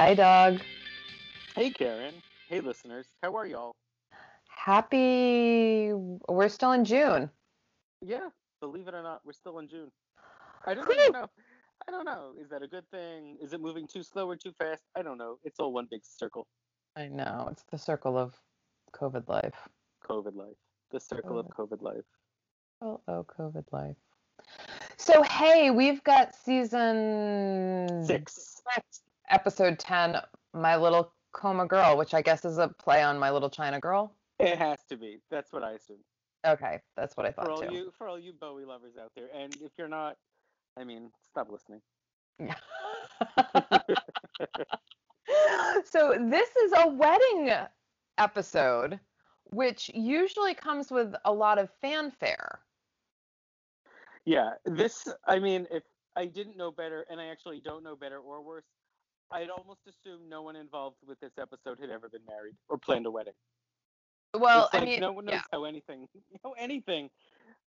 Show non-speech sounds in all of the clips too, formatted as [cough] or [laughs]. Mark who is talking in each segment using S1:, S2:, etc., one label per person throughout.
S1: Hi, Doug.
S2: Hey, Karen. Hey, listeners. How are y'all?
S1: Happy. We're still in June.
S2: Yeah, believe it or not, we're still in June. I don't know. I don't know. Is that a good thing? Is it moving too slow or too fast? I don't know. It's all one big circle.
S1: I know. It's the circle of COVID life.
S2: COVID life. The circle of COVID life.
S1: Oh, oh, COVID life. So, hey, we've got season
S2: Six.
S1: six, episode 10, My Little Coma Girl, which I guess is a play on My Little China Girl.
S2: It has to be. That's what I assume.
S1: Okay, that's what I
S2: For
S1: thought
S2: all
S1: too.
S2: you for all you Bowie lovers out there. And if you're not, I mean, stop listening. [laughs] [laughs]
S1: so this is a wedding episode, which usually comes with a lot of fanfare.
S2: Yeah, this, I mean, if I didn't know better, and I actually don't know better or worse, I'd almost assume no one involved with this episode had ever been married or planned a wedding.
S1: Well,
S2: like
S1: I mean,
S2: no one knows
S1: yeah.
S2: how anything, [laughs] how anything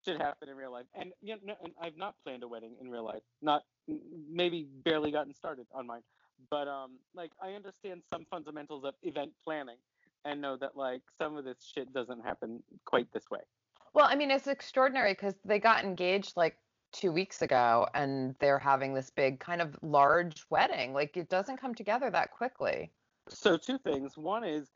S2: should happen in real life. And you know, and I've not planned a wedding in real life. Not maybe barely gotten started on mine. But um, like I understand some fundamentals of event planning and know that like some of this shit doesn't happen quite this way.
S1: Well, I mean, it's extraordinary because they got engaged like two weeks ago, and they're having this big kind of large wedding. Like it doesn't come together that quickly.
S2: So two things. One is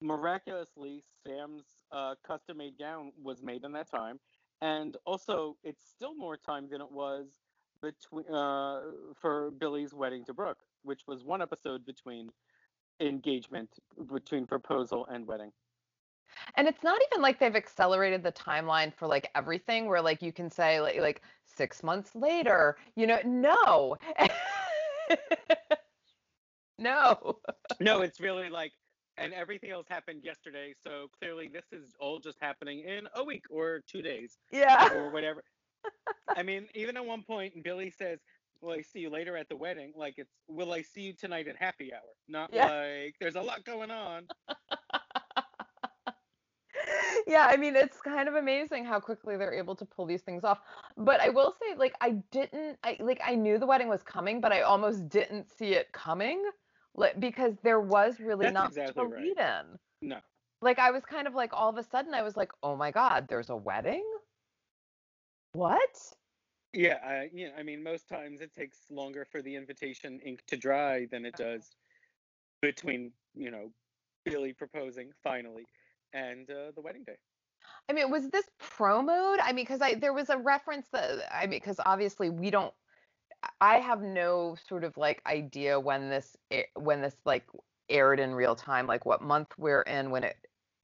S2: miraculously Sam's uh, custom-made gown was made in that time, and also it's still more time than it was between uh, for Billy's wedding to Brooke, which was one episode between engagement, between proposal and wedding.
S1: And it's not even like they've accelerated the timeline for like everything where like you can say like, like six months later, you know, no. [laughs] no.
S2: No, it's really like, and everything else happened yesterday, so clearly this is all just happening in a week or two days.
S1: Yeah.
S2: or whatever. I mean, even at one point, Billy says, "Will I see you later at the wedding?" Like it's, "Will I see you tonight at happy hour?" Not
S1: Yeah.
S2: like there's a lot going on. [laughs]
S1: yeah, I mean, it's kind of amazing how quickly they're able to pull these things off. But I will say, like, I didn't, I like, I knew the wedding was coming, but I almost didn't see it coming, like, because there was really
S2: That's
S1: not
S2: exactly
S1: much to
S2: right.
S1: lead in.
S2: No,
S1: Like, I was kind of like, all of a sudden, I was like, oh my God, there's a wedding? What?
S2: yeah, I, yeah. I mean, most times it takes longer for the invitation ink to dry than it uh-huh. does between, you know, Billy proposing finally and uh, the wedding day.
S1: I mean, was this promoed? I mean, because I there was a reference that I mean, because obviously we don't. I have no sort of like idea when this when this like aired in real time, like what month we're in when it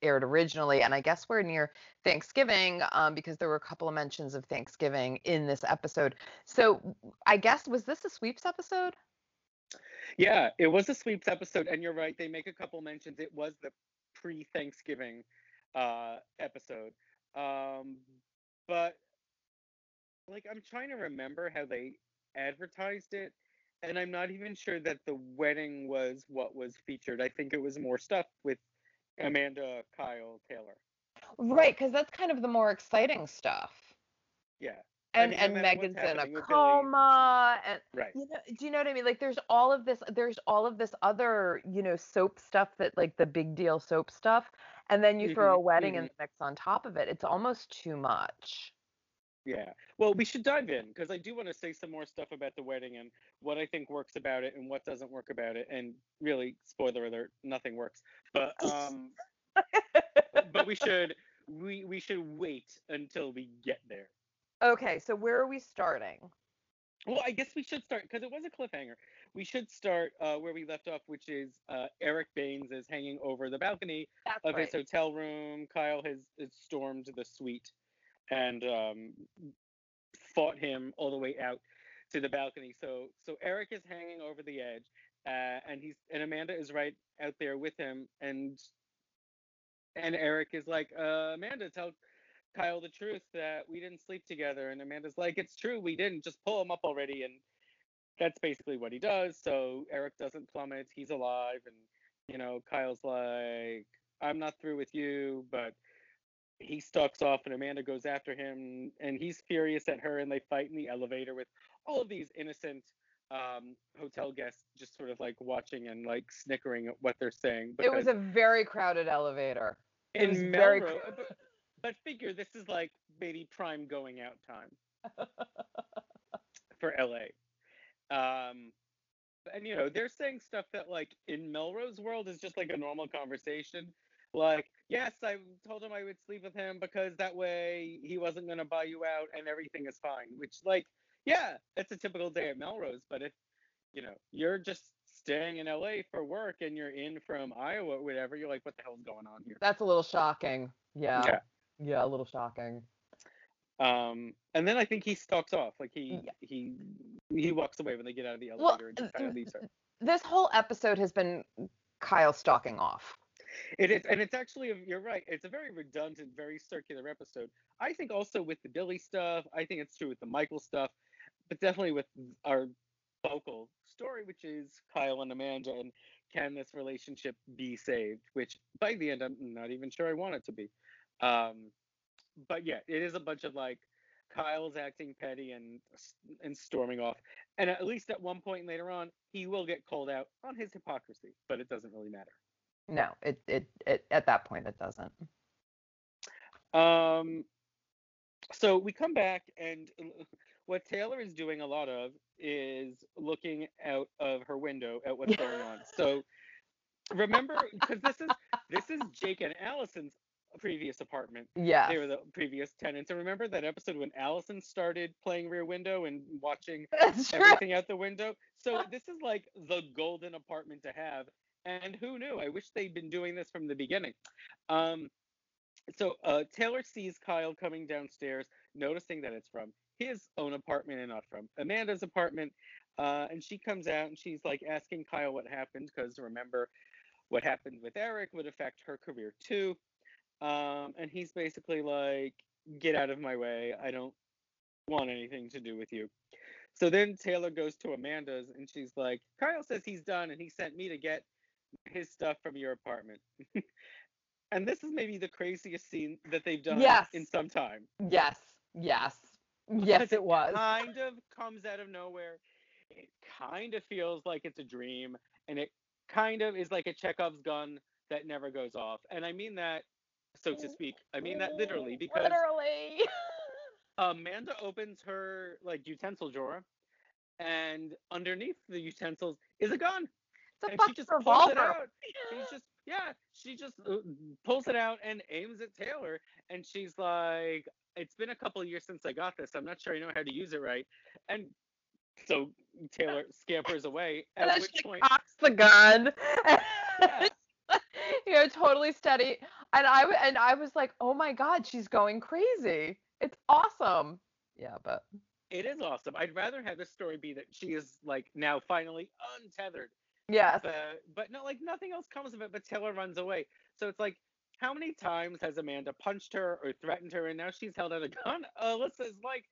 S1: aired originally, and I guess we're near Thanksgiving um, because there were a couple of mentions of Thanksgiving in this episode. So I guess was this a sweeps episode?
S2: Yeah, it was a sweeps episode, and you're right. They make a couple mentions. It was the pre-Thanksgiving uh, episode, um, but like I'm trying to remember how they advertised it, and I'm not even sure that the wedding was what was featured. I think it was more stuff with Amanda, Kyle, Taylor.
S1: Right, because that's kind of the more exciting stuff.
S2: Yeah, I
S1: And
S2: mean,
S1: and
S2: no
S1: Megan's in a
S2: Billy-
S1: coma, and
S2: right.
S1: You know, do you know what I mean? Like, there's all of this. There's all of this other, you know, soap stuff that, like, the big deal soap stuff, and then you throw
S2: Mhm,
S1: a wedding in
S2: mhm.
S1: the mix on top of it. It's almost too much.
S2: Yeah. Well, we should dive in because I do want to say some more stuff about the wedding and what I think works about it and what doesn't work about it. And really, spoiler alert, nothing works. But um, but we [laughs] should we we should wait until we get there.
S1: Okay, so where are we starting?
S2: Well, I guess we should start because it was a cliffhanger. We should start uh, where we left off, which is uh, Eric Baines is hanging over the balcony
S1: That's
S2: of
S1: right.
S2: his hotel room. Kyle has, has stormed the suite and um, fought him all the way out to the balcony. So so Eric is hanging over the edge, uh, and he's and Amanda is right out there with him, and and Eric is like, uh, Amanda, tell Kyle the truth that we didn't sleep together, and Amanda's like, it's true, we didn't. Just pull him up already, and that's basically what he does. So Eric doesn't plummet. He's alive, and you know, Kyle's like, I'm not through with you, but he stalks off and Amanda goes after him and he's furious at her and they fight in the elevator with all of these innocent um, hotel guests just sort of like watching and like snickering at what they're saying.
S1: It was a very crowded elevator. It
S2: in
S1: was very
S2: but, figure this is like maybe prime going out time [laughs] for LA. Um, and you know they're saying stuff that like in Melrose world is just like a normal conversation. Like, yes, I told him I would sleep with him because that way he wasn't gonna buy you out and everything is fine. Which like, yeah, it's a typical day at Melrose. But if you know you're just staying in LA for work and you're in from Iowa or whatever, you're like, what the hell's going on here?
S1: That's a little shocking. Yeah.
S2: Yeah.
S1: Yeah, a little shocking.
S2: Um, and then I think he stalks off. Like he
S1: Yeah.
S2: he he walks away when they get out of the
S1: Well,
S2: elevator and just kind of leaves her.
S1: This whole episode has been Kyle stalking off.
S2: It is, and it's actually you're right. It's a very redundant, very circular episode. I think also with the Billy stuff. I think it's true with the Michael stuff, but definitely with our focal story, which is Kyle and Amanda, and can this relationship be saved? Which by the end, I'm not even sure I want it to be. Um, but yeah, it is a bunch of like Kyle's acting petty and and storming off, and at least at one point later on, he will get called out on his hypocrisy, but it doesn't really matter.
S1: No, it, it it at that point it doesn't.
S2: Um, so we come back, and [laughs] what Taylor is doing a lot of is looking out of her window at what's going on. [laughs] So remember, because this is this is Jake and Allison's previous apartment.
S1: Yeah.
S2: They were the previous tenants. And remember that episode when Allison started playing Rear Window and watching [laughs] everything out the window? So this is like the golden apartment to have. And who knew? I wish they'd been doing this from the beginning. Um, so uh, Taylor sees Kyle coming downstairs, noticing that it's from his own apartment and not from Amanda's apartment. Uh, and she comes out and she's like asking Kyle what happened because remember, what happened with Eric would affect her career too. Um, and he's basically like, get out of my way. I don't want anything to do with you. So then Taylor goes to Amanda's and she's like, Kyle says he's done and he sent me to get his stuff from your apartment. [laughs] and this is maybe the craziest scene that they've done
S1: Yes.
S2: in some time.
S1: Yes. Yes. [laughs] Yes, it was.
S2: Kind of comes out of nowhere. It kind of feels like it's a dream, and it kind of is like a Chekhov's gun that never goes off. And I mean that, so to speak. I mean that literally because
S1: Literally. [laughs]
S2: Amanda opens her like utensil drawer, and underneath the utensils is a gun.
S1: It's a
S2: and she just pulls
S1: revolver.
S2: it out. She's just yeah, she just uh, pulls it out and aims at Taylor, and she's like, "It's been a couple of years since I got this. I'm not sure I know how to use it right." And so Taylor scampers away.
S1: and then
S2: which
S1: she
S2: point,
S1: cocks the gun.
S2: Yeah.
S1: You know, totally steady. And I and I was like, oh my god, she's going crazy. It's awesome. Yeah, but
S2: it is awesome. I'd rather have this story be that she is like now finally untethered
S1: yes.
S2: but but no, like nothing else comes of it. But Taylor runs away. So it's like, how many times has Amanda punched her or threatened her, and now she's held out a gun? [laughs] Oh, Alyssa's like,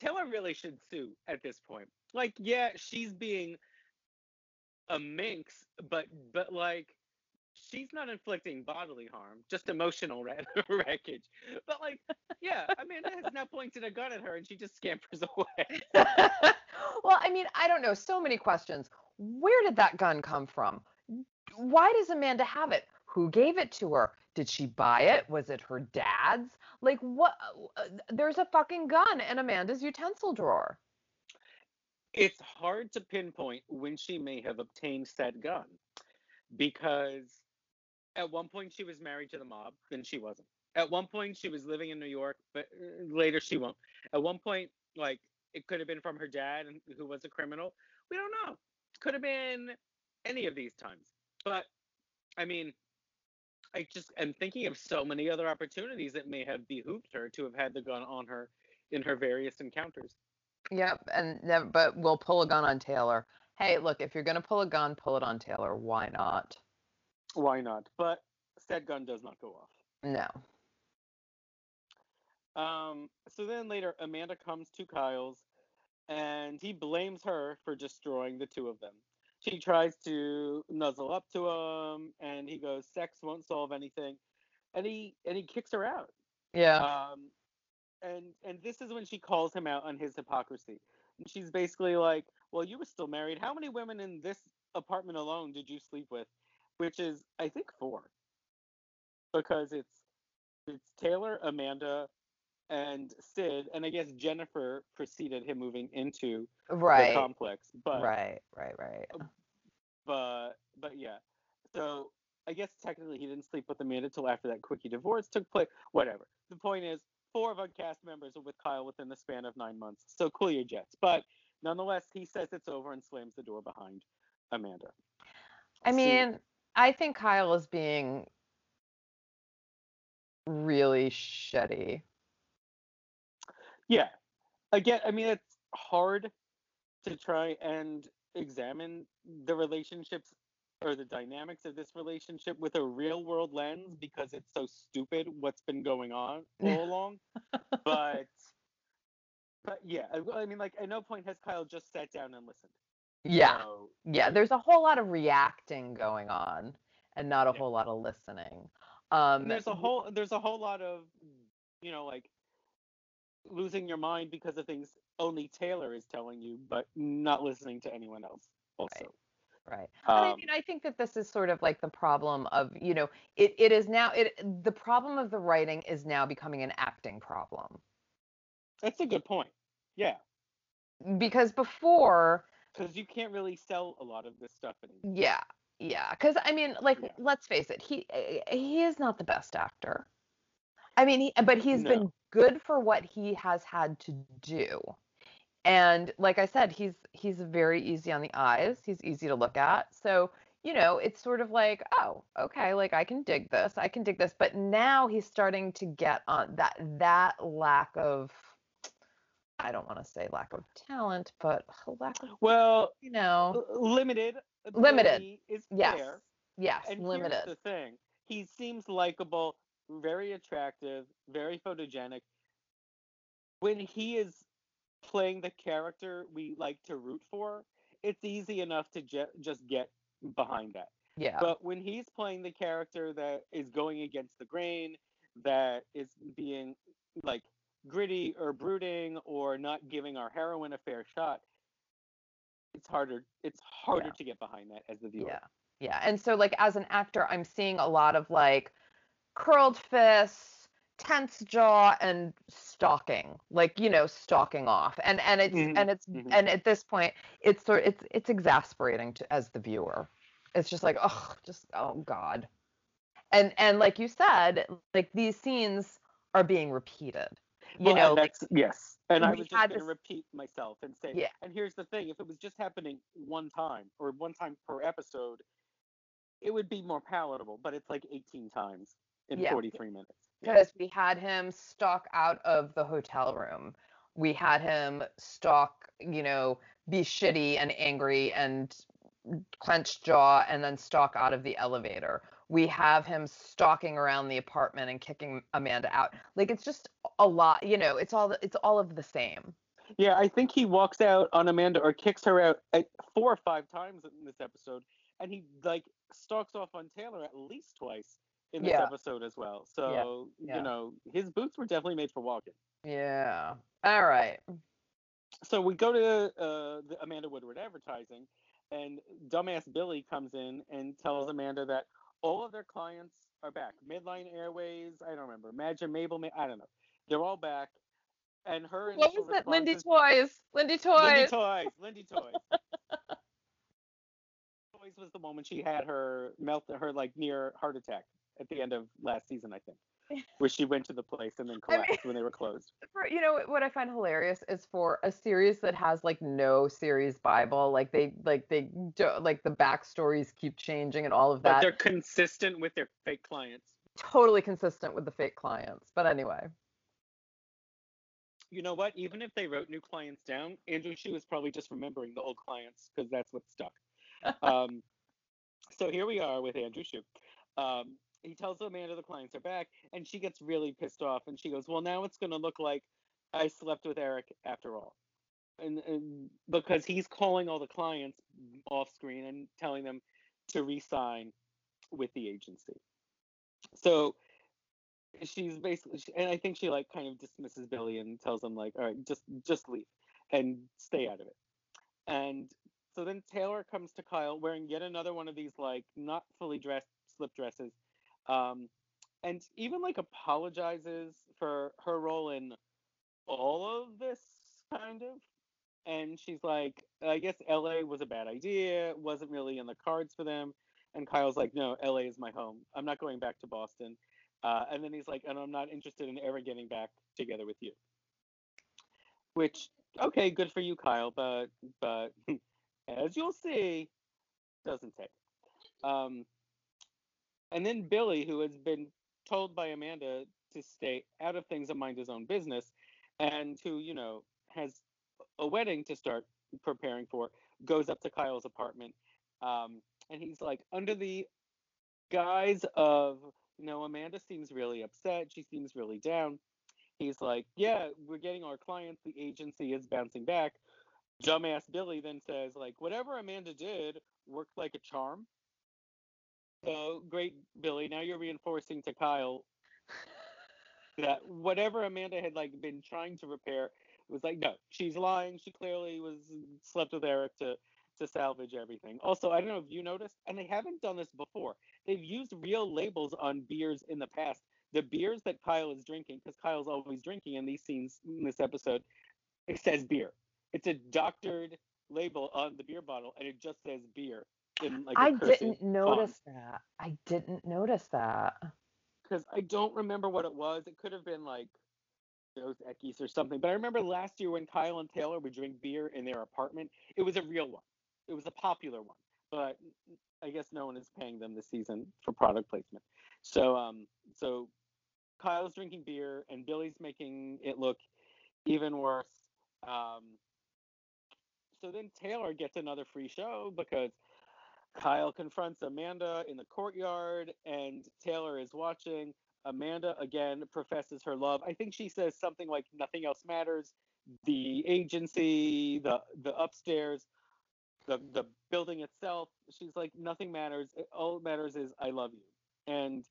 S2: Taylor really should sue at this point. Like, yeah, she's being a minx, but but like. She's not inflicting bodily harm, just emotional wreck- [laughs] wreckage. But like, yeah, Amanda has now pointed a gun at her, and she just scampers [laughs] away. [laughs]
S1: well, I mean, I don't know. So many questions. Where did that gun come from? Why does Amanda have it? Who gave it to her? Did she buy it? Was it her dad's? Like, what? There's a fucking gun in Amanda's utensil drawer.
S2: it's hard to pinpoint when she may have obtained said gun because at one point she was married to the mob then she wasn't at one point she was living in new york but uh, later she won't at one point like it could have been from her dad who was a criminal we don't know could have been any of these times but i mean i just am thinking of so many other opportunities that may have behooved her to have had the gun on her in her various encounters
S1: Yep, and never, but we'll pull a gun on Taylor. Hey, look, if you're gonna pull a gun, pull it on Taylor. Why not?
S2: Why not? But said gun does not go off.
S1: No.
S2: Um, so then later, Amanda comes to Kyle's and he blames her for destroying the two of them. She tries to nuzzle up to him and he goes, Sex won't solve anything. And he and he kicks her out.
S1: Yeah.
S2: Um, and and this is when she calls him out on his hypocrisy. And she's basically like, well, you were still married. How many women in this apartment alone did you sleep with? Which is, I think, four. Because it's it's Taylor, Amanda, and Sid, and I guess Jennifer preceded him moving into
S1: right.
S2: the complex. But
S1: right, right, right.
S2: but but yeah. So I guess technically he didn't sleep with Amanda until after that quickie divorce took place. Whatever. The point is, four of our cast members are with Kyle within the span of nine months. So cool your jets. But nonetheless, he says it's over and slams the door behind Amanda.
S1: I mean, I think Kyle is being really shitty.
S2: Yeah. Again, I mean, it's hard to try and examine the relationships or the dynamics of this relationship with a real world lens because it's so stupid what's been going on [laughs] all along. but but yeah, I, I, mean, like at no point has Kyle just sat down and listened.
S1: Yeah, so, yeah. There's a whole lot of reacting going on, and not a
S2: yeah.
S1: whole lot of listening. Um,
S2: there's a whole there's a whole lot of you know like losing your mind because of things only Taylor is telling you, but not listening to anyone else. Also.
S1: Right. Right. Um, I mean, I think that this is sort of like the problem of, you know, it, it is now it the problem of the writing is now becoming an acting problem.
S2: That's a good point. Yeah.
S1: Because before
S2: because you can't really sell a lot of this stuff anymore.
S1: Yeah. Yeah, because I mean, like, yeah. let's face it, he eh, eh, he is not the best actor. I mean, he, but he's no. been good for what he has had to do. And like I said, he's he's very easy on the eyes. He's easy to look at. So, you know, it's sort of like, oh, okay, like I can dig this. I can dig this. But now he's starting to get on that that lack of I don't want to say lack of talent, but lack of
S2: well,
S1: you know,
S2: limited
S1: limited
S2: is
S1: yes.
S2: fair.
S1: Yes,
S2: and
S1: limited.
S2: Here's the thing: he seems likable, very attractive, very photogenic. When he is playing the character we like to root for, it's easy enough to je- just get behind that.
S1: Yeah.
S2: But when he's playing the character that is going against the grain, that is being like gritty or brooding or not giving our heroine a fair shot, it's harder it's harder
S1: yeah.
S2: to get behind that as the viewer.
S1: Yeah. Yeah. And so like as an actor, I'm seeing a lot of like curled fists, tense jaw, and stalking. Like, you know, stalking off. And and it's
S2: mm-hmm.
S1: and it's
S2: mm-hmm.
S1: and at this point it's sort it's it's exasperating to as the viewer. It's just like, oh, just oh God. And and like you said, like these scenes are being repeated. You
S2: well,
S1: know,
S2: that's
S1: like,
S2: yes. And I was just going to repeat myself and say,
S1: yeah.
S2: and here's the thing: if it was just happening one time or one time per episode, it would be more palatable. But it's like 18 times in
S1: yeah.
S2: 43 minutes.
S1: Because yeah. we had him stalk out of the hotel room. We had him stalk, you know, be shitty and angry and clenched jaw, and then stalk out of the elevator we have him stalking around the apartment and kicking Amanda out. Like it's just a lot, you know, it's all it's all of the same.
S2: Yeah, I think he walks out on Amanda or kicks her out at four or five times in this episode, and he like stalks off on Taylor at least twice in this
S1: yeah.
S2: episode as well. So
S1: yeah. Yeah.
S2: you know, his boots were definitely made for walking.
S1: Yeah. All right.
S2: So we go to uh, the Amanda Woodward advertising, and dumbass Billy comes in and tells Amanda that all of their clients are back. Midline Airways, I don't remember. Imagine Mabel, I don't know. They're all back. And her
S1: What was that? Lindy Toys. Lindy Toys.
S2: Lindy Toys. [laughs] Lindy Toys. Toys was the moment she had her melt, her like near heart attack at the end of last season, I think [laughs] where she went to the place and then collapsed I mean, when they were closed. [laughs]
S1: For, you know what I find hilarious is for a series that has like no series bible, like they like they do, like the backstories keep changing and all of that.
S2: But they're consistent with their fake clients.
S1: Totally consistent with the fake clients. But anyway.
S2: You know what? Even if they wrote new clients down, Andrew Shue is probably just remembering the old clients because that's what stuck. [laughs] um, so here we are with Andrew Shue. Um, he tells Amanda the clients are back, and she gets really pissed off, and she goes, "Well, now it's going to look like I slept with Eric after all." And, and, because he's calling all the clients off screen and telling them to resign with the agency. So she's basically, and I think she like kind of dismisses Billy and tells him like, all right, just just leave and stay out of it. And so then Taylor comes to Kyle wearing yet another one of these like not fully dressed slip dresses. Um, and even like apologizes for her role in all of this kind of. And she's like i guess la was a bad idea. Wasn't really in the cards for them. And kyle's like no la is my home. I'm not going back to boston. Uh, and then he's like and i'm not interested in ever getting back together with you. Which okay good for you kyle but but [laughs] as you'll see doesn't take um, and then billy who has been told by amanda to stay out of things and mind his own business and who you know has a wedding to start preparing for goes up to kyle's apartment um, and he's like under the guise of you know amanda seems really upset. She seems really down. He's like yeah we're getting our clients. The agency is bouncing back. Dumbass billy then says like whatever amanda did worked like a charm so great billy now you're reinforcing to kyle that whatever Amanda had like been trying to repair was like, no, she's lying. She clearly was slept with Eric to to salvage everything. Also, I don't know if you noticed, and they haven't done this before. They've used real labels on beers in the past. The beers that Kyle is drinking, because Kyle's always drinking in these scenes in this episode, it says beer. It's a doctored label on the beer bottle, and it just says beer. In, like,
S1: I didn't notice font. that. I didn't notice that
S2: because I don't remember what it was. It could have been like Dos Equis or something. But I remember last year when Kyle and Taylor would drink beer in their apartment, it was a real one. It was a popular one. But I guess no one is paying them this season for product placement. So um so Kyle's drinking beer and Billy's making it look even worse. Um so then Taylor gets another free show because Kyle confronts Amanda in the courtyard, and Taylor is watching. Amanda again professes her love. I think she says something like "Nothing else matters." The agency, the the upstairs, the the building itself. She's like, "Nothing matters. All that matters is I love you." And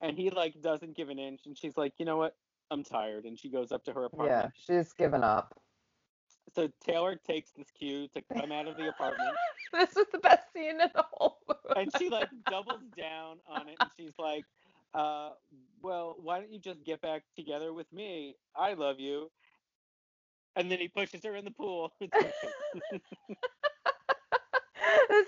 S2: and he like doesn't give an inch, and she's like, "You know what? I'm tired." And she goes up to her apartment.
S1: Yeah, she's given up.
S2: So Taylor takes this cue to come out of the apartment. [laughs]
S1: this is the best scene in the whole movie.
S2: And she like doubles down on it and she's like, uh, well, why don't you just get back together with me? I love you. And then he pushes her in the pool. [laughs] [laughs] this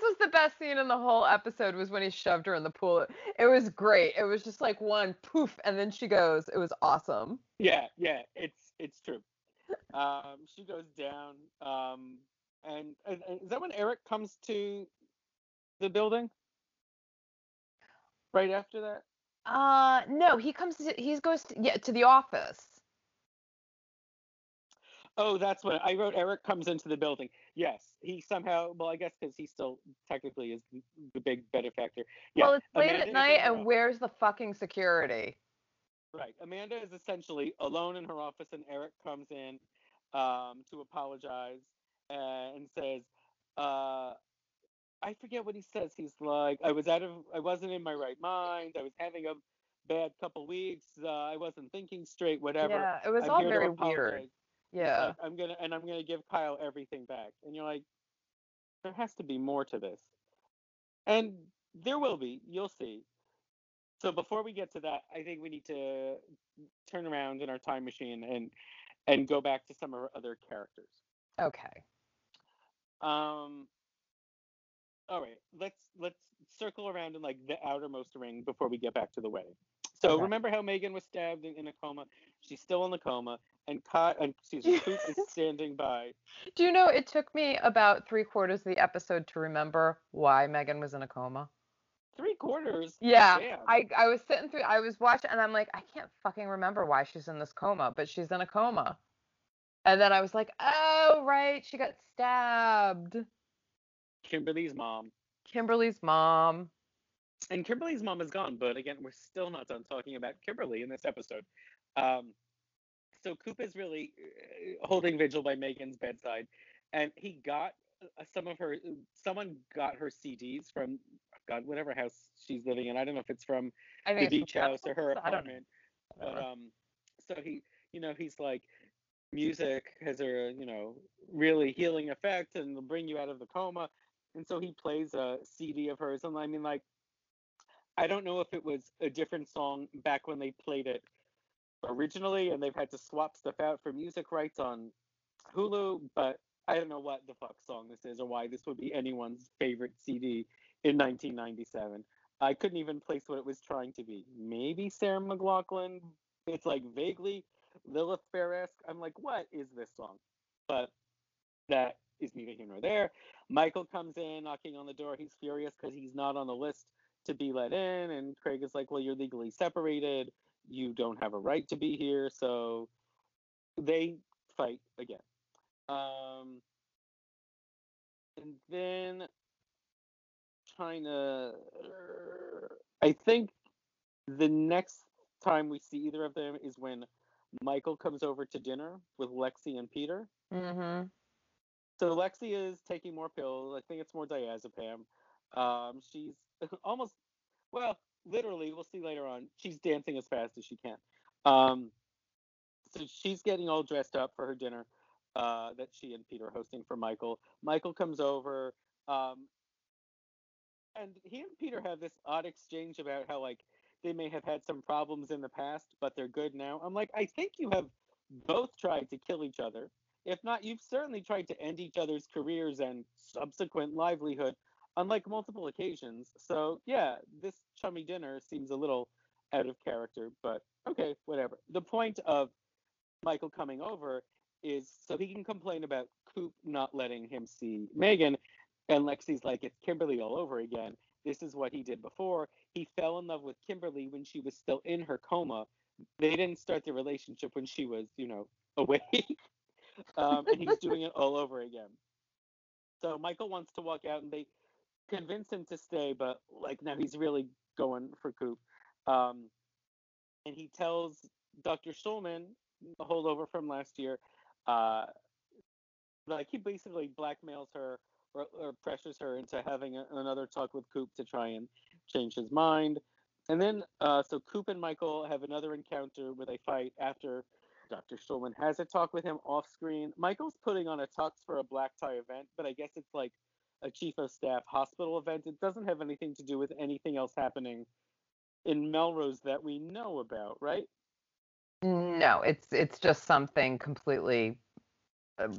S1: was the best scene in the whole episode was when he shoved her in the pool. It was great. It was just like one poof and then she goes. It was awesome.
S2: Yeah, yeah, it's it's true. Um, she goes down. Um, and, and, and is that when Eric comes to the building? Right after that?
S1: Uh, no, he comes to he goes to, yeah to the office.
S2: Oh, that's what I wrote. Eric comes into the building. Yes, he somehow. Well, I guess because he still technically is the big benefactor. Yeah,
S1: well, it's late Amanda at night, and where's the fucking security?
S2: Right. Amanda is essentially alone in her office, and Eric comes in um, to apologize and says, uh, I forget what he says. He's like, I was out of, I wasn't in my right mind. I was having a bad couple weeks. Uh, I wasn't thinking straight. Whatever.
S1: Yeah, it was I'm all very weird. Yeah.
S2: Like, I'm gonna and I'm gonna give Kyle everything back. And you're like, there has to be more to this. And there will be. You'll see. So before we get to that, I think we need to turn around in our time machine and and go back to some of our other characters.
S1: Okay.
S2: Um. All right. Let's let's circle around in like the outermost ring before we get back to the wedding. So okay. remember how Megan was stabbed in, in, a coma? She's still in the coma, and Kai, and excuse me, Coop is standing by.
S1: Do you know it took me about three quarters of the episode to remember why Megan was in a coma?
S2: Three quarters.
S1: Yeah, Damn. I I was sitting through. I was watching, and I'm like, I can't fucking remember why she's in this coma, but she's in a coma. And then I was like, oh right, she got stabbed.
S2: Kimberly's mom.
S1: Kimberly's mom.
S2: And Kimberly's mom is gone, but again, we're still not done talking about Kimberly in this episode. Um, so Coop is really uh, holding vigil by Megan's bedside, and he got uh, some of her. Someone got her CDs from God, whatever house she's living in. I don't know if it's from the beach house or her apartment. But um, so he, you know, he's like, music has a you know really healing effect and will bring you out of the coma. And so he plays a CD of hers, and I mean like I don't know if it was a different song back when they played it originally, and they've had to swap stuff out for music rights on Hulu, but I don't know what the fuck song this is or why this would be anyone's favorite CD in 1997. I couldn't even place what it was trying to be. Maybe Sarah McLachlan. It's like vaguely Lilith Fair-esque. I'm like, what is this song? But that is neither here nor there. Michael comes in, knocking on the door. He's furious because he's not on the list to be let in, and Craig is like, well, you're legally separated. You don't have a right to be here. So they fight again. Um, and then trying to, I think the next time we see either of them is when Michael comes over to dinner with Lexi and Peter.
S1: Mm-hmm.
S2: So Lexi is taking more pills. I think it's more diazepam. Um, she's [laughs] almost, well, literally, we'll see later on. She's dancing as fast as she can. Um, so she's getting all dressed up for her dinner uh, that she and Peter are hosting for Michael. Michael comes over, um, and he and Peter have this odd exchange about how like they may have had some problems in the past, but they're good now. I'm like, I think you have both tried to kill each other. If not, you've certainly tried to end each other's careers and subsequent livelihood on like multiple occasions. So yeah, this chummy dinner seems a little out of character, but okay, whatever. The point of Michael coming over is so he can complain about Coop not letting him see Megan. And Lexi's like, it's Kimberly all over again. This is what he did before. He fell in love with Kimberly when she was still in her coma. They didn't start the relationship when she was, you know, [laughs] awake. um, and he's doing it all over again. So Michael wants to walk out, and they convince him to stay, but like now he's really going for Coop. Um, and he tells Dr. Schulman, the holdover from last year, uh, like he basically blackmails her or, or pressures her into having a, another talk with Coop to try and change his mind. And then, uh, so Coop and Michael have another encounter where they fight after Dr. Schulman has a talk with him off screen. Michael's putting on a tux for a black tie event, but I guess it's like a chief of staff hospital event. It doesn't have anything to do with anything else happening in Melrose that we know about, right?
S1: No, it's it's just something completely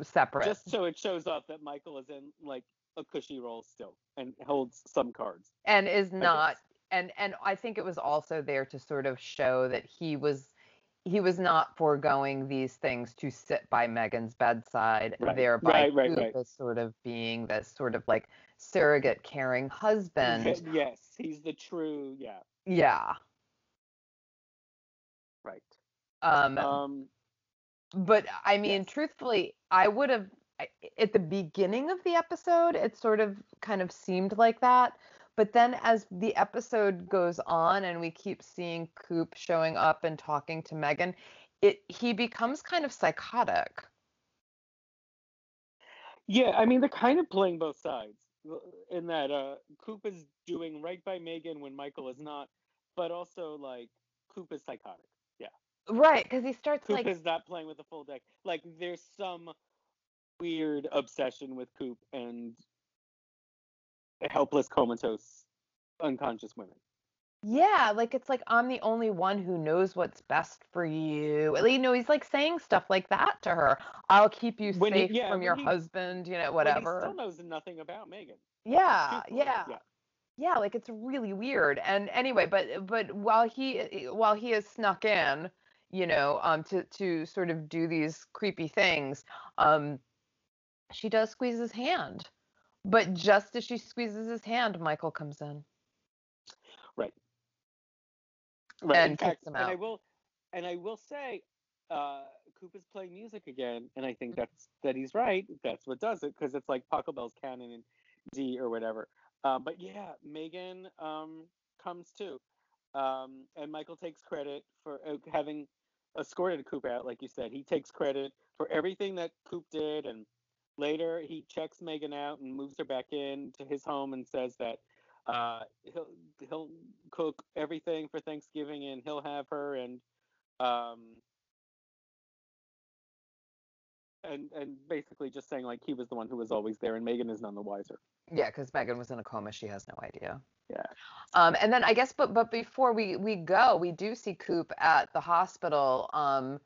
S1: separate.
S2: Just so it shows up that Michael is in like a cushy role still and holds some cards.
S1: And is not and and I think it was also there to sort of show that he was he was not foregoing these things to sit by Megan's bedside,
S2: Right.
S1: thereby
S2: Right, right, right.
S1: sort of being this sort of like surrogate caring husband. [laughs]
S2: yes, he's the true, yeah,
S1: Yeah.
S2: right.
S1: Um,
S2: Um,
S1: but I mean,
S2: yes.
S1: truthfully, I would have at the beginning of the episode, it sort of kind of seemed like that. But then as the episode goes on and we keep seeing Coop showing up and talking to Megan, it he becomes kind of psychotic.
S2: yeah, I mean they're kind of playing both sides uh, in that uh, Coop is doing right by Megan when Michael is not, but also like Coop is psychotic.
S1: Right, because he starts
S2: Coop
S1: like
S2: is not playing with a full deck. Like there's some weird obsession with Coop and helpless, comatose, unconscious women.
S1: Yeah, like it's like I'm the only one who knows what's best for you. You know, he's like saying stuff like that to her. I'll keep you
S2: When he-
S1: safe
S2: yeah,
S1: from your
S2: he-
S1: husband, you know,
S2: whatever. he still knows nothing about Megan.
S1: Yeah, yeah.
S2: yeah.
S1: Yeah, like it's really weird. And anyway, but but while he while he is snuck in, you know, um to to sort of do these creepy things, um she does squeeze his hand. But just as she squeezes his hand, Michael comes in.
S2: Right. Right.
S1: And
S2: in
S1: kicks
S2: fact,
S1: him
S2: and I will, and I will say, uh, Coop is playing music again, and I think that's that he's right. That's what does it because it's like Pachelbel's canon in D or whatever. Uh, but yeah, Megan um, comes too, um, and Michael takes credit for uh, having escorted Coop out, like you said. He takes credit for everything that Coop did, and later he checks Megan out and moves her back in to his home and says that uh, he'll he'll cook everything for Thanksgiving and he'll have her and um, and and basically just saying like he was the one who was always there, and Megan is none the wiser.
S1: Yeah, because Megan was in a coma. She has no idea.
S2: Yeah.
S1: Um, and then I guess, but but before we we go, we do see Coop at the hospital. Um,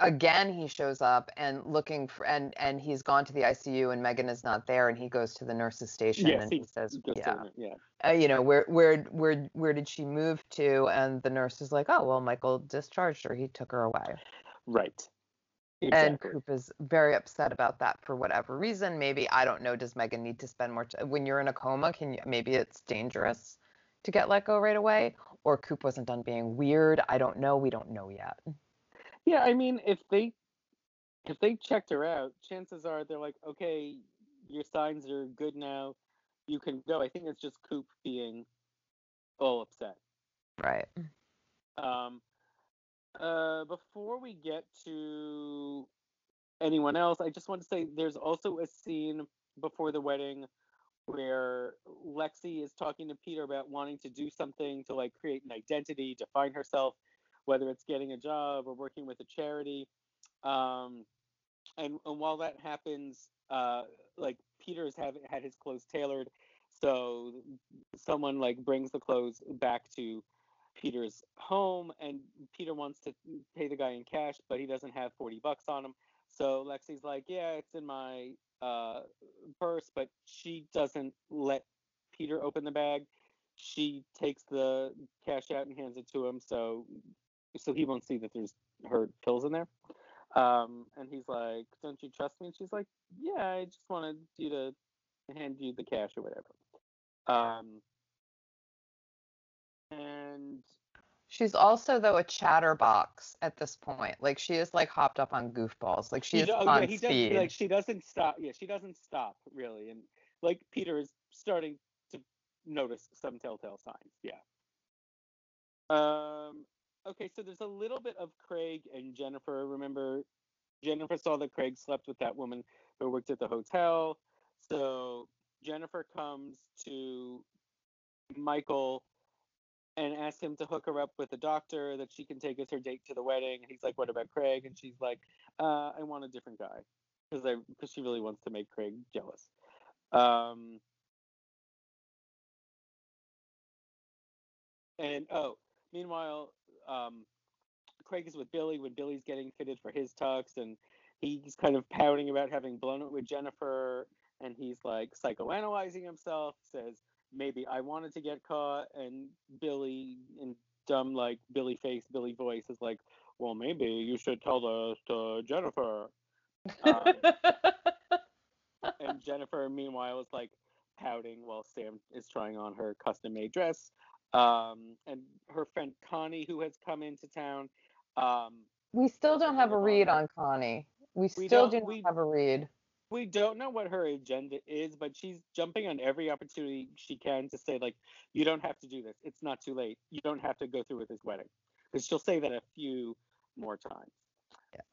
S1: again, he shows up and looking for, and and he's gone to the ICU, and Megan is not there, and he goes to the nurse's station,
S2: Yes,
S1: and
S2: he
S1: he says, yeah,
S2: yeah.
S1: uh, you know, where where where where did she move to? And the nurse is like, oh well, Michael discharged her. He took her away.
S2: Right.
S1: And Coop is very upset about that for whatever reason. Maybe I don't know. Does Megan need to spend more time when you're in a coma? Can you maybe it's dangerous to get let go right away? Or Coop wasn't done being weird. I don't know. We don't know yet.
S2: Yeah, I mean, if they if they checked her out, chances are they're like, okay, your signs are good now, you can go. I think it's just Coop being all upset.
S1: Right.
S2: Um, uh, before we get to anyone else, I just want to say there's also a scene before the wedding where Lexi is talking to Peter about wanting to do something to like create an identity, define herself, whether it's getting a job or working with a charity. Um, and, and while that happens, uh, like Peter's have had his clothes tailored, so someone like brings the clothes back to Peter's home, and Peter wants to pay the guy in cash, but he doesn't have 40 bucks on him. So Lexi's like, Yeah, it's in my uh, purse, but she doesn't let Peter open the bag. She takes the cash out and hands it to him, so so he won't see that there's her pills in there. Um, and he's like, "Don't you trust me?" And she's like, "Yeah, I just wanted you to hand you the cash or whatever." Um, and
S1: She's also though a chatterbox at this point. Like she is like hopped up on goofballs. Like she
S2: He
S1: is
S2: do- oh,
S1: on
S2: yeah,
S1: speed.
S2: does like she doesn't stop. Yeah, she doesn't stop really, and like Peter is starting to notice some telltale signs. Yeah. Um. Okay, so there's a little bit of Craig and Jennifer. Remember, Jennifer saw that Craig slept with that woman who worked at the hotel. So Jennifer comes to Michael and asks him to hook her up with a doctor that she can take as her date to the wedding. And he's like, "What about Craig?" And she's like, uh, "I want a different guy," because I because she really wants to make Craig jealous. Um, and oh, meanwhile, um, Craig is with Billy when Billy's getting fitted for his tux, and he's kind of pouting about having blown it with Jennifer, and he's like psychoanalyzing himself. Says maybe I wanted to get caught, and Billy in dumb like Billy face, Billy voice is like, well, maybe you should tell this to Jennifer. Um, [laughs] and Jennifer, meanwhile, is like pouting while Sam is trying on her custom made dress. Um, and her friend Connie, who has come into town. Um,
S1: we still don't have a read on Connie. We
S2: We
S1: still
S2: don't-
S1: do not
S2: we-
S1: have a read.
S2: We don't know what her agenda is, but she's jumping on every opportunity she can to say, like, you don't have to do this. It's not too late. You don't have to go through with this wedding. Because she'll say that a few more times.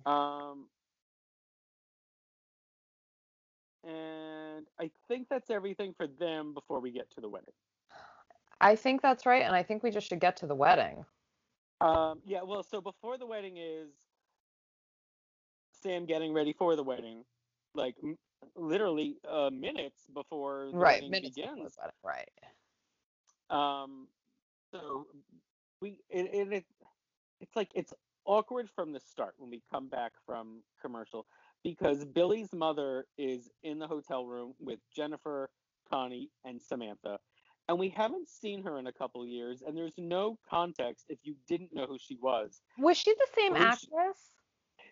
S2: Um, and I think that's everything for them before we get to the wedding.
S1: I think that's right, and I think we just should get to the wedding.
S2: Um, yeah, well, so before the wedding is Sam getting ready for the wedding, like m- literally uh, minutes before the
S1: right, before
S2: begins.
S1: the right.
S2: Um, so we it, it, it it's like it's awkward from the start when we come back from commercial because Billy's mother is in the hotel room with Jennifer, Connie, and Samantha. And we haven't seen her in a couple of years, and there's no context if you didn't know who she was.
S1: Was she the same
S2: Who's-
S1: actress? Was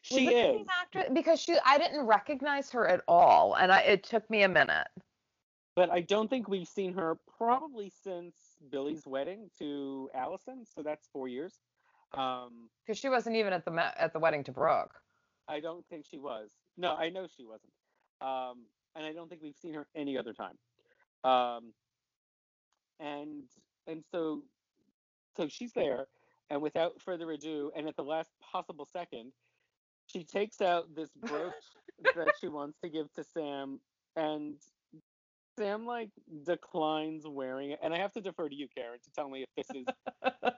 S2: She is.
S1: actress? Because she, I didn't recognize her at all, and I, it took me a minute.
S2: but I don't think we've seen her probably since Billy's wedding to Allison, so that's four years. Um,
S1: Because she wasn't even at the at the wedding to Brooke.
S2: I don't think she was. No, I know she wasn't. Um, and I don't think we've seen her any other time. Um, and and so so she's there, and without further ado, and at the last possible second, she takes out this brooch [laughs] that she wants to give to Sam, and Sam like declines wearing it, and I have to defer to you, Karen, to tell me if this is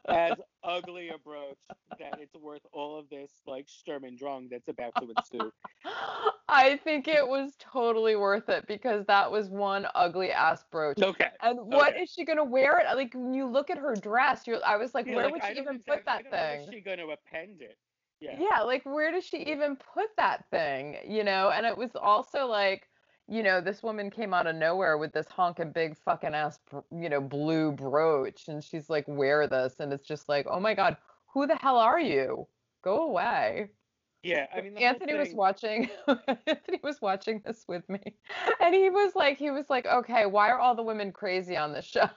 S2: as ugly a brooch that it's worth all of this like Sturm and Drang that's about to ensue. [laughs]
S1: I think it was totally worth it because that was one ugly ass brooch.
S2: Okay.
S1: And what
S2: okay.
S1: is she gonna wear it? Like when you look at her dress, you're I was like,
S2: Yeah,
S1: where
S2: like,
S1: would she even put that
S2: don't
S1: thing?
S2: she going to append it? Yeah.
S1: Yeah, like where does she even put that thing? You know, and it was also like, you know, this woman came out of nowhere with this honking big fucking ass, you know, blue brooch, and she's like, wear this, and it's just like, oh my god, who the hell are you? Go away.
S2: Yeah. I mean,
S1: Anthony was watching [laughs] Anthony was watching this with me and he was like he was like okay why are all the women crazy on this show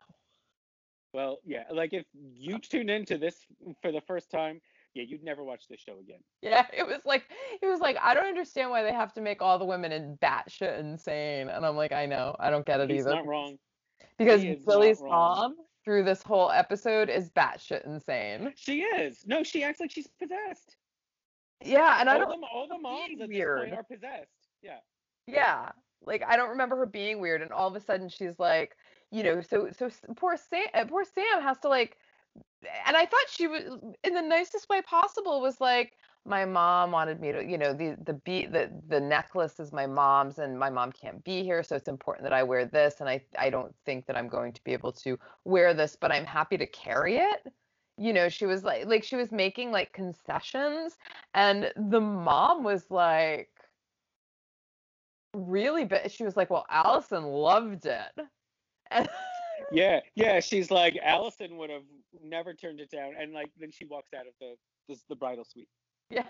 S2: Well, yeah. Like if you tune into this for the first time, yeah, you'd never watch this show again. [laughs]
S1: yeah it was like he was like I don't understand why they have to make all the women in batshit insane and I'm like I know I don't get it
S2: He's
S1: either
S2: not wrong.
S1: because Billy's mom through this whole episode is batshit insane
S2: She is. No, she acts like she's possessed.
S1: yeah and I
S2: all,
S1: don't
S2: the, all the moms at this point are possessed. Yeah.
S1: Yeah. Like I don't remember her being weird and all of a sudden she's like, you know, so so poor Sam poor Sam has to like and I thought she was in the nicest way possible was like my mom wanted me to, you know, the the beat the the necklace is my mom's and my mom can't be here, so it's important that I wear this and I I don't think that I'm going to be able to wear this, but I'm happy to carry it. You know, she was like like she was making like concessions and the mom was like really bad. She was like, "Well, Alison loved it." [laughs] And
S2: Yeah. Yeah. She's like Alison would have never turned it down, and like then she walks out of the the, the bridal suite.
S1: yeah,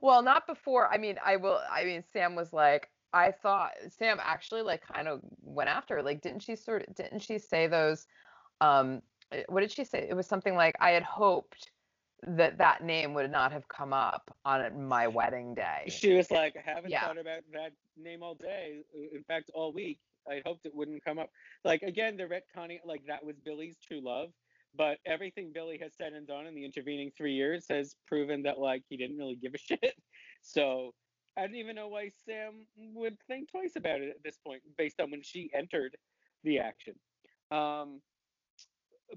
S1: well, not before. I mean, I will. I mean, Sam was like, I thought Sam actually like kind of went after. her. Like, didn't she sort of? Didn't she say those? Um, eh, what did she say? It was something like, I had hoped that that name would not have come up on my wedding day.
S2: She was like, I haven't
S1: Yeah.
S2: thought about that name all day. In fact, all week. I hoped it wouldn't come up. Like again, the retconning, like that was Billy's true love. But everything Billy has said and done in the intervening three years has proven that like he didn't really give a [laughs] shit. So I don't even know why Sam would think twice about it at this point, based on when she entered the action. Um,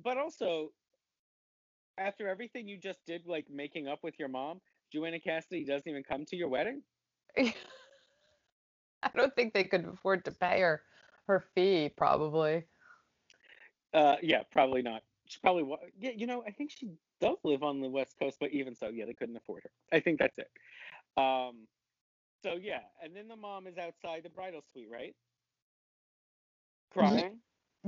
S2: but also, after everything you just did, like making up with your mom, Joanna Cassidy doesn't even come to your wedding. [laughs]
S1: I don't think they could afford to pay her her fee, probably.
S2: Uh, yeah, probably not. She probably wa- yeah, you know, I think she does live on the West Coast, but even so, yeah, they couldn't afford her. I think that's it. Um, so yeah, and then the mom is outside the bridal suite, right? Crying.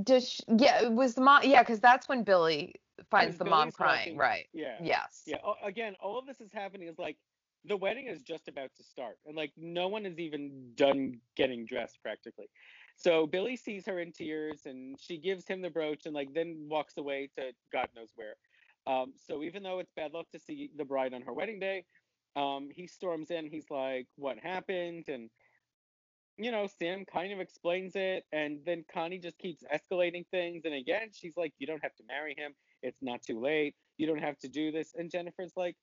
S1: Does she, yeah, it was the mom. Yeah, because that's when Billy finds the mom crying.
S2: walking-
S1: Right.
S2: Yeah.
S1: Yes.
S2: Yeah. Again, all of this is happening is like the wedding is just about to start, and like no one is even done getting dressed practically. So Billy sees her in tears, and she gives him the brooch, and like then walks away to God knows where. Um, so even though it's bad luck to see the bride on her wedding day, um, he storms in. He's like, "What happened?" And you know, Sam kind of explains it, and then Connie just keeps escalating things. And again, she's like, "You don't have to marry him. It's not too late. You don't have to do this." And Jennifer's like,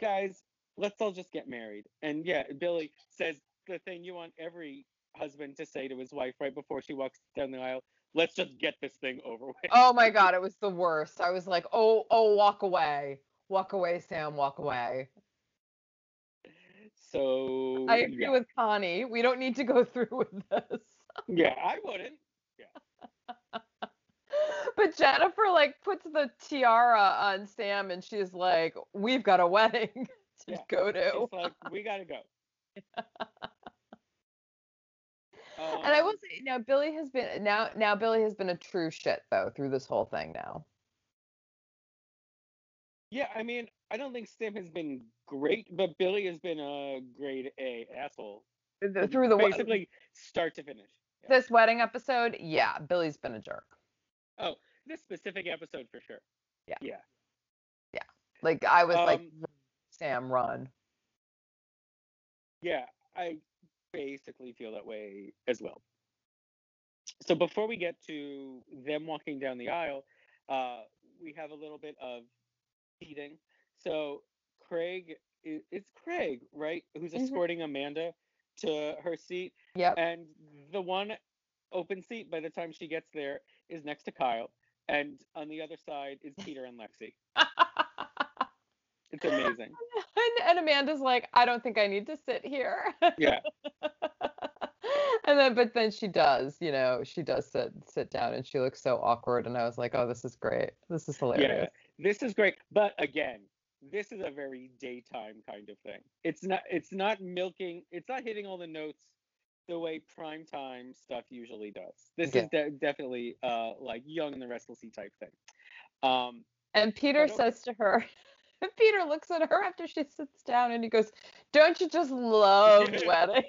S2: "Guys, let's all just get married." And yeah, Billy says the thing you want every husband to say to his wife right before she walks down the aisle: "Let's just get this thing over with."
S1: Oh my God, it was the worst. I was like, oh, oh, walk away, walk away, Sam, walk away.
S2: So
S1: I agree
S2: yeah.
S1: with Connie. We don't need to go [laughs] through with this.
S2: yeah, I wouldn't. Yeah. [laughs]
S1: But Jennifer like puts the tiara on Sam, and she's like, "We've got a wedding [laughs] to
S2: Yeah,
S1: go to."
S2: She's like, "We gotta go."
S1: And I will say now Billy has been now now Billy has been a true shit though through this whole thing now.
S2: Yeah, I mean, I don't think Sam has been great, but Billy has been a grade A asshole.
S1: Th- Through the we-
S2: basically start to finish. Yeah.
S1: this wedding episode, yeah, Billy's been a jerk.
S2: Oh, this specific episode for sure.
S1: Yeah.
S2: Yeah. Yeah.
S1: Like I was like,
S2: Um,
S1: Sam, run.
S2: Yeah, I basically feel that way as well. So before we get to them walking down the aisle, uh, we have a little bit of seating. So Craig, it's Craig, right, who's
S1: Mhm.
S2: escorting Amanda to her seat.
S1: Yep.
S2: And the one open seat by the time she gets there is next to Kyle, and on the other side is Peter and Lexi. [laughs] It's amazing.
S1: And, [laughs] and Amanda's like, I don't think I need to sit here.
S2: Yeah. [laughs]
S1: and then but then she does, you know, she does sit sit down and she looks so awkward and I was like, Oh, this is great. This is hilarious.
S2: Yeah. This is great. But again, this is a very daytime kind of thing. It's not it's not milking it's not hitting all the notes the way primetime stuff usually does. This
S1: Yeah.
S2: is de- definitely uh like young and the restless type thing. Um
S1: And Peter says to her, Peter looks at her after she sits down and he goes, Don't you just love [laughs] wedding?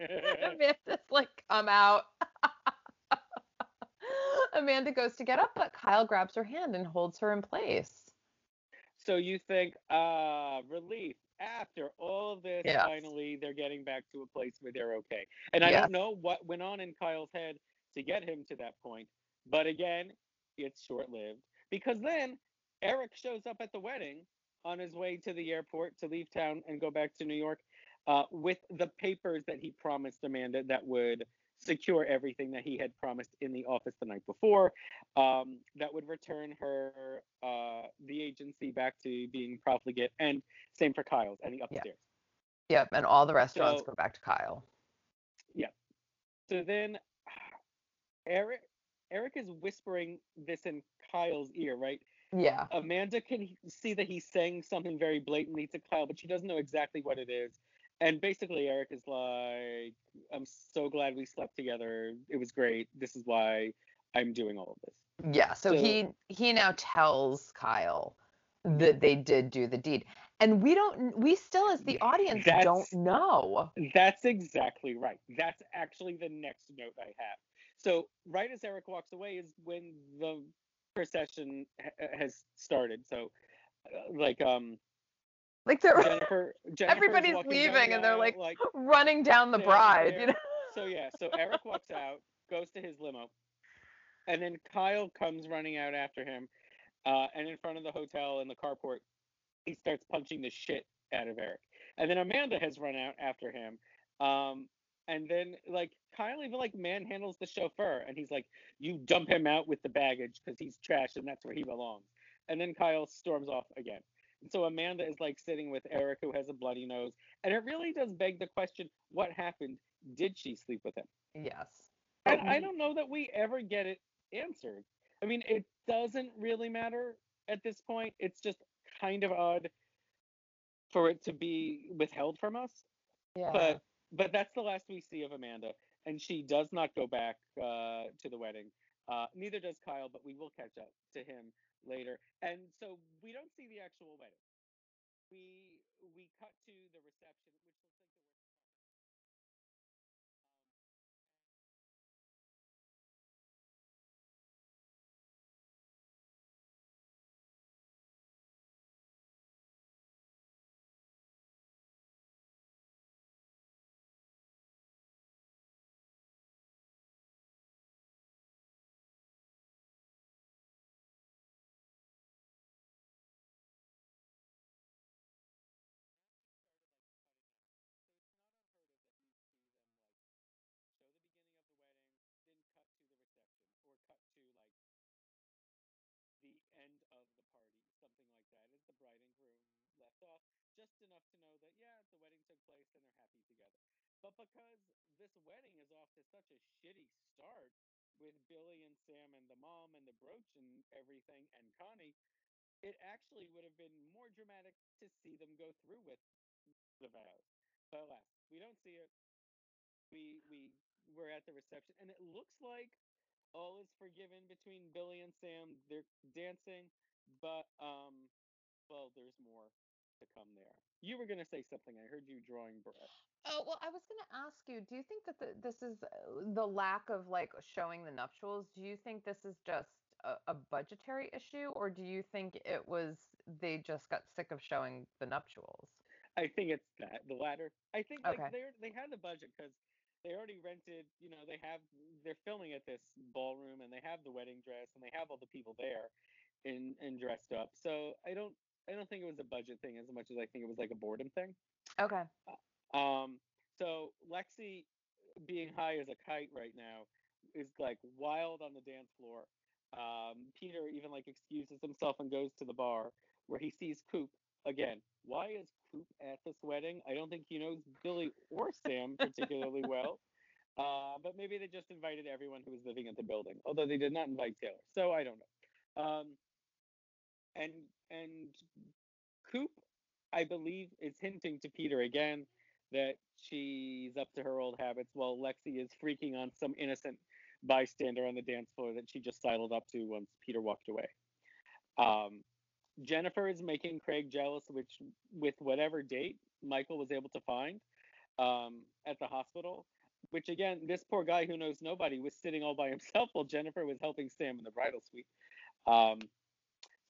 S1: [laughs] Amanda's like, Come out. [laughs] Amanda goes to get up, but Kyle grabs her hand and holds her in place.
S2: so you think uh relief after all of this
S1: Yes.
S2: finally they're getting back to a place where they're okay. And I
S1: Yes.
S2: don't know what went on in Kyle's head to get him to that point. But again, it's short-lived because then Eric shows up at the wedding on his way to the airport to leave town and go back to New York uh, with the papers that he promised Amanda that would secure everything that he had promised in the office the night before, um, that would return her uh, the agency back to being profligate, and same for Kyle's and the upstairs.
S1: Yep, and all the restaurants
S2: So-
S1: go back to Kyle. Yeah.
S2: So then [sighs] Eric Eric is whispering this in Kyle's ear, right?
S1: Yeah.
S2: Amanda can see that he's saying something very blatantly to Kyle, but she doesn't know exactly what it is. And basically, Eric is like, I'm so glad we slept together. It was great. This is why I'm doing all of this.
S1: Yeah, so,
S2: So-
S1: he he now tells Kyle that they did do the deed. And we don't we still as the audience don't know.
S2: That's exactly right. That's actually the next note I have. So, right as Eric walks away is when the procession ha- has started. So, uh, like, um,
S1: Like they're [laughs]
S2: Jennifer
S1: everybody's leaving and they're like,
S2: like [gasps]
S1: running down the bride, you know.
S2: so yeah, [laughs] so Eric walks out, goes to his limo, and then Kyle comes running out after him, uh, and in front of the hotel in the carport, he starts punching the shit out of Eric, and then Amanda has run out after him, um, and then like Kyle even like manhandles the chauffeur, and he's like, "You dump him out with the baggage because he's trash and that's where he belongs," and then Kyle storms off again. And so Amanda is like sitting with Eric, who has a bloody nose, and it really does beg the question: What happened? Did she sleep with him?
S1: Yes.
S2: And I mm-hmm. don't know that we ever get it answered. I mean, it doesn't really matter at this point. It's just kind of odd for it to be withheld from us.
S1: Yeah.
S2: But but that's the last we see of Amanda, and she does not go back uh, to the wedding. Uh, neither does Kyle, but we will catch up to him later. And so we don't see the actual wedding. We we cut to the reception, which just enough to know that yeah, the wedding took place and they're happy together. But because this wedding is off to such a shitty start with Billy and Sam and the mom and the brooch and everything and Connie, it actually would have been more dramatic to see them go through with the vows. But alas, we don't see it. We we were at the reception and it looks like all is forgiven between Billy and Sam. They're dancing, but um well, there's more to come there. You were gonna say something. I heard you drawing breath.
S1: Oh, well, I was going to ask you, do you think that the, this is uh, the lack of like showing the nuptials? Do you think this is just a, a budgetary issue or do you think it was they just got sick of showing the nuptials?
S2: I think it's that the latter. I think like
S1: Okay.
S2: they they had the budget because they already rented. You know, they have they're filming at this ballroom and they have the wedding dress and they have all the people there, and, and dressed up. So I don't I don't think it was a budget thing as much as I think it was like a boredom thing.
S1: Okay.
S2: Um, so Lexi being high as a kite right now, is like wild on the dance floor. Um, Peter even like excuses himself and goes to the bar where he sees Coop again. Why is Coop at this wedding? I don't think he knows Billy or Sam [laughs] particularly well. Uh, but maybe they just invited everyone who was living at the building, although they did not invite Taylor. So I don't know. Um, and and Coop, I believe, is hinting to Peter again that she's up to her old habits while Lexi is freaking on some innocent bystander on the dance floor that she just sidled up to once Peter walked away. Um, Jennifer is making Craig jealous, which with whatever date Michael was able to find um, at the hospital. Which again, this poor guy who knows nobody was sitting all by himself while Jennifer was helping Sam in the bridal suite. Um,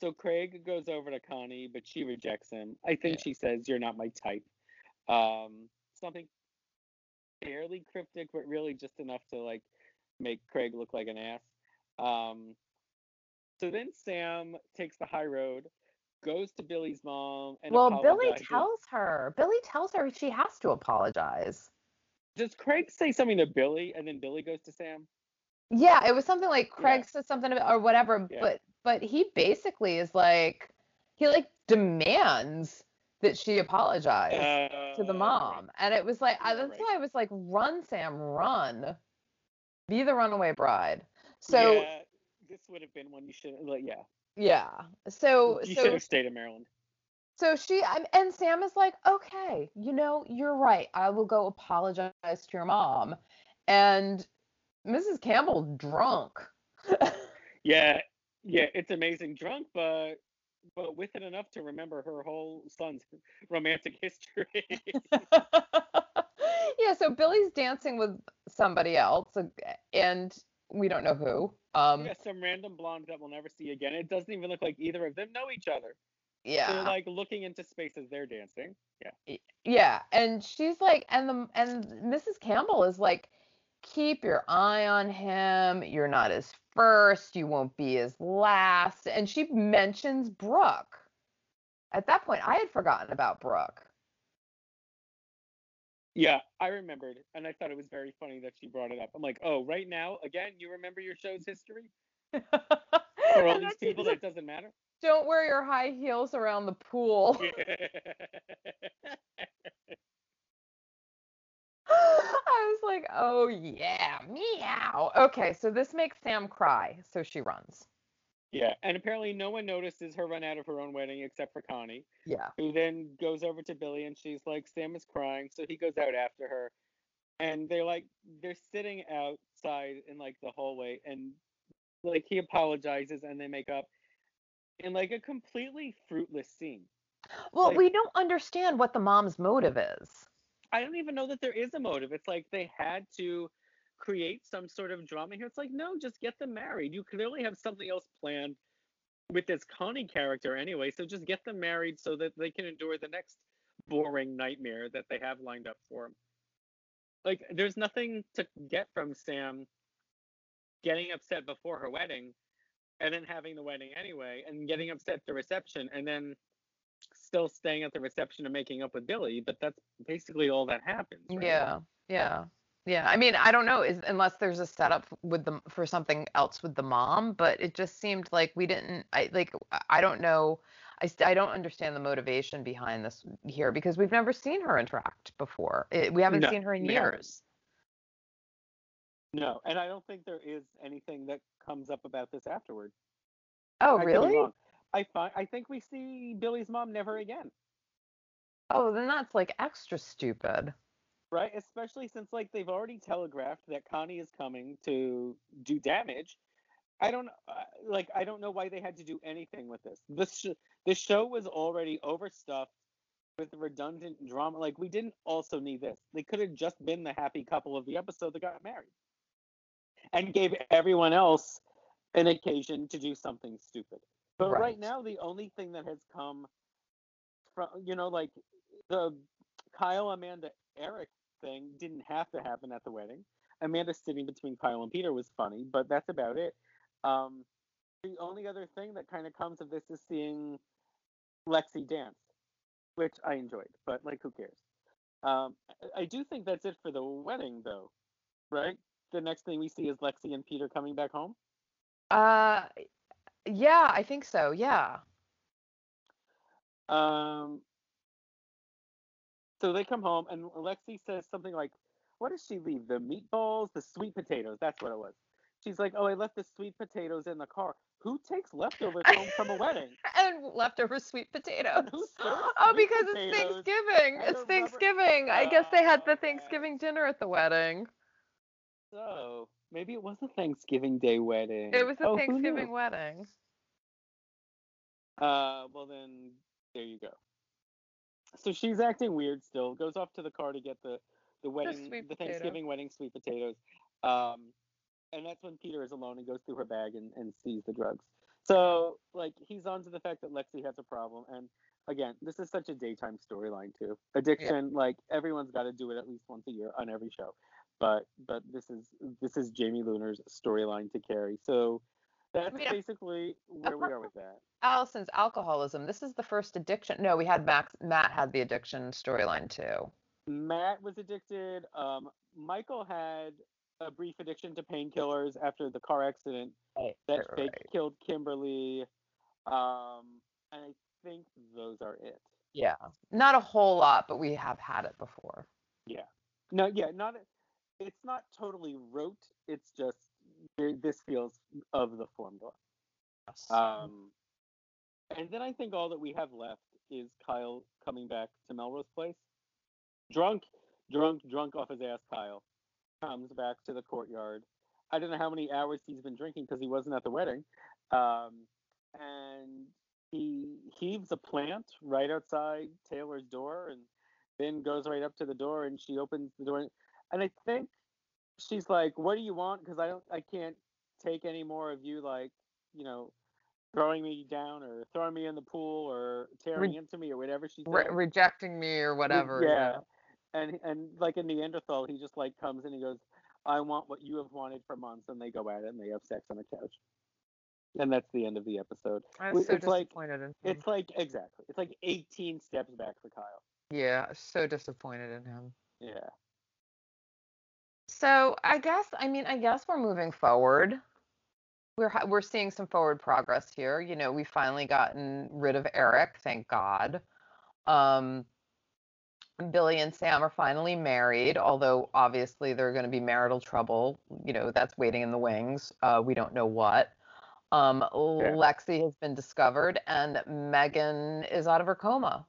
S2: so Craig goes over to Connie, but she rejects him. I think
S1: Yeah.
S2: she says, "You're not my type." Um, something fairly cryptic, but really just enough to like make Craig look like an ass. Um, so then Sam takes the high road, goes to Billy's mom, and
S1: well, Billy tells her. Billy tells her she has to apologize.
S2: Does Craig say something to Billy, and then Billy goes to Sam?
S1: Yeah, it was something like Craig
S2: Yeah.
S1: says something about or whatever,
S2: Yeah.
S1: but but he basically is like he like demands that she apologize to the
S2: Uh,
S1: mom. And it was like I, that's why I was like, run, Sam, run. Be the runaway bride. So
S2: yeah, this would have been one you should. Like, yeah,
S1: yeah. So
S2: you should
S1: so
S2: have stayed in Maryland.
S1: so she I'm- and Sam is like, okay, you know, you're right. I will go apologize to your mom. And Mrs. Campbell drunk. [laughs]
S2: Yeah, yeah, it's amazing. Drunk, but but with it enough to remember her whole son's [laughs] romantic history. [laughs]
S1: yeah, so Billy's dancing with somebody else, and we don't know who. Um,
S2: yeah, some random blonde that we'll never see again. It doesn't even look like either of them know each other.
S1: yeah,
S2: They're like looking into space as they're dancing. Yeah.
S1: yeah, and she's like, and the and Mrs. Campbell is like, keep your eye on him. You're not his first. You won't be his last. And she mentions Brooke. At that point, I had forgotten about Brooke.
S2: Yeah, I remembered, and I thought it was very funny that she brought it up. I'm like, oh, right now, again, you remember your show's history [laughs] for all these people that doesn't matter.
S1: don't wear your high heels around the pool. [laughs] [laughs] I was like, oh yeah, meow. Okay, so this makes Sam cry, so she runs.
S2: yeah, and apparently no one notices her run out of her own wedding except for Connie,
S1: Yeah.
S2: who then goes over to Billy and she's like, Sam is crying, so he goes out after her, and they're like, they're sitting outside in like the hallway, and like he apologizes and they make up in like a completely fruitless scene.
S1: Well,
S2: Like-
S1: we don't understand what the mom's motive is.
S2: I don't even know that there is a motive. It's like they had to create some sort of drama here. It's like, no, just get them married. You clearly have something else planned with this Connie character anyway. So just get them married so that they can endure the next boring nightmare that they have lined up for them. Like, there's nothing to get from Sam getting upset before her wedding and then having the wedding anyway and getting upset at the reception and then still staying at the reception and making up with Billy, but that's basically all that happens. Right?
S1: Yeah, yeah, yeah. I mean, I don't know, is unless there's a setup with the for something else with the mom, but it just seemed like we didn't. I like. I- don't know. I I don't understand the motivation behind this here because we've never seen her interact before. It, we haven't
S2: No,
S1: seen her in years.
S2: No, and I don't think there is anything that comes up about this afterward.
S1: Oh,
S2: I
S1: really?
S2: I I think we see Billy's mom never again,
S1: Oh, then that's like extra stupid.
S2: right? Especially since like they've already telegraphed that Connie is coming to do damage. I don't uh, like I don't know why they had to do anything with this. This sh- this show was already overstuffed with redundant drama. Like we didn't also need this. They could have just been the happy couple of the episode that got married, and gave everyone else an occasion to do something stupid. But right,
S1: Right.
S2: now, the only thing that has come from you know like the Kyle, Amanda, Eric thing didn't have to happen at the wedding. Amanda sitting between Kyle and Peter was funny, but that's about it. Um, the only other thing that kind of comes of this is seeing Lexi dance, which I enjoyed, but like who cares? Um, I- I do think that's it for the wedding, though, right? the next thing we see is Lexi and Peter coming back home.
S1: Uh, yeah, I think so. Yeah.
S2: Um, so they come home, and Lexi says something like, "What does she leave? The meatballs, the sweet potatoes. That's what it was." She's like, "Oh, I left the sweet potatoes in the car. Who takes leftovers home from a wedding?" [laughs]
S1: and leftover sweet potatoes. [laughs] Oh,
S2: sweet
S1: because it's Thanksgiving. It's Thanksgiving. I guess they had
S2: Oh,
S1: the Thanksgiving dinner at the wedding.
S2: So maybe it was a Thanksgiving Day wedding.
S1: It was a
S2: Oh,
S1: Thanksgiving wedding.
S2: Uh, well then, there you go. So she's acting weird still. Goes off to the car to get the the wedding,
S1: sweet
S2: the. Thanksgiving wedding sweet potatoes. Um, and that's when Peter is alone and goes through her bag and, and sees the drugs. So like he's on to the fact that Lexi has a problem. And again, this is such a daytime storyline too. Addiction, like everyone's got to do it at least once a year on every show. But but this is this is Jamie Luner's storyline to carry. So that's
S1: Yeah.
S2: basically where we are with that.
S1: Alison's alcoholism. This is the first addiction. No, we had Max. Matt had the addiction storyline too.
S2: Matt was addicted. Um, Michael had a brief addiction to painkillers after the car accident
S1: Right,
S2: that
S1: right,
S2: fake
S1: right.
S2: killed Kimberly. Um, and I think those are it.
S1: Yeah, not a whole lot, but we have had it before. Yeah.
S2: No, yeah, not. It's not totally rote. It's just this feels of the formula. Um, and then I think all that we have left is Kyle coming back to Melrose Place, drunk, drunk, drunk off his ass. Kyle comes back to the courtyard. I don't know how many hours he's been drinking because he wasn't at the wedding. Um, and he heaves a plant right outside Taylor's door, and then goes right up to the door, and she opens the door, and I think she's like, "What do you want?" Because I don't, I can't take any more of you, like, you know, throwing me down or throwing me in the pool or tearing
S1: Re-
S2: into me or whatever she.
S1: Re- rejecting me or whatever.
S2: Yeah. And and like in Neanderthal, he just like comes and he goes, "I want what you have wanted for months," and they go at it and they have sex on the couch. And that's the end of the episode.
S1: I
S2: Well,
S1: was so
S2: it's like-
S1: disappointed in him.
S2: It's like exactly. It's like 18 steps back for Kyle.
S1: Yeah, so disappointed in him.
S2: Yeah.
S1: So I guess I mean I guess we're moving forward. We're we're seeing some forward progress here. You know, we've finally gotten rid of Eric, thank God. Um, Billy and Sam are finally married, although obviously they're going to be marital trouble. You know, that's waiting in the wings. Uh, we don't know what. Um, Lexi has been discovered, and Megan is out of her coma.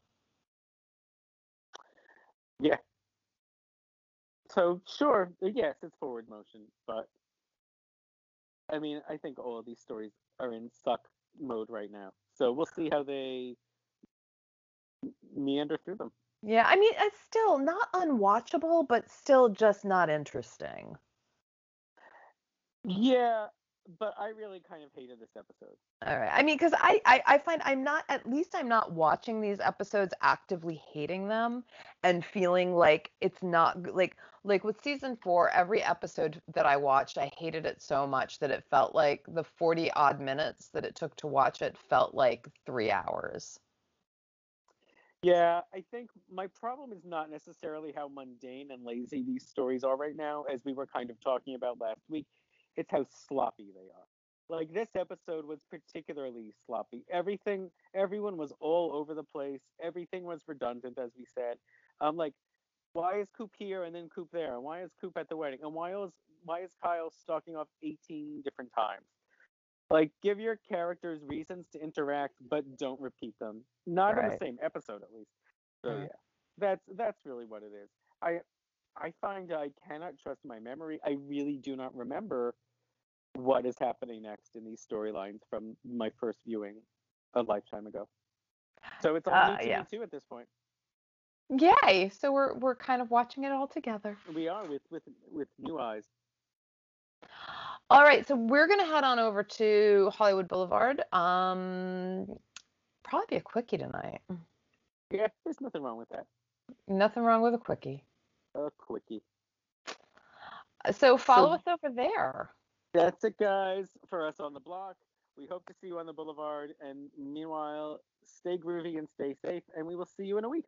S2: So sure, uh, yes, it's forward motion, but I mean, I think all of these stories are in suck mode right now. So we'll see how they meander through them.
S1: Yeah, I mean, it's still not unwatchable, but still just not interesting.
S2: Yeah, but I really kind of hated this episode.
S1: All right. I mean, because I, I I find I'm not at least I'm not watching these episodes actively hating them and feeling like it's not like like with season four, every episode that I watched, I hated it so much that it felt like the 40 odd minutes that it took to watch it felt like three hours.
S2: Yeah, I think my problem is not necessarily how mundane and lazy these stories are right now, as we were kind of talking about last week. It's how sloppy they are. Like this episode was particularly sloppy. Everything, everyone was all over the place. Everything was redundant, as we said. Um, like, why is Coop here and then Coop there? And why is Coop at the wedding? And why is why is Kyle stalking off 18 different times? Like, give your characters reasons to interact, but don't repeat them. Not in the same episode, at least. So
S1: Mhm.
S2: yeah, that's that's really what it is. I I find I cannot trust my memory. I really do not remember what is happening next in these storylines from my first viewing a lifetime ago. So it's all
S1: Uh,
S2: new to
S1: yeah.
S2: me too at this point.
S1: Yay! So we're we're kind of watching it all together.
S2: We are with with with new eyes.
S1: All right, so we're gonna head on over to Hollywood Boulevard. Um, probably be a quickie tonight.
S2: Yeah, there's nothing wrong with that.
S1: Nothing wrong with a quickie.
S2: A quickie.
S1: So follow
S2: So-
S1: us over there.
S2: That's it, guys, for us on the block. We hope to see you on the boulevard. And meanwhile, stay groovy and stay safe. And we will see you in a week.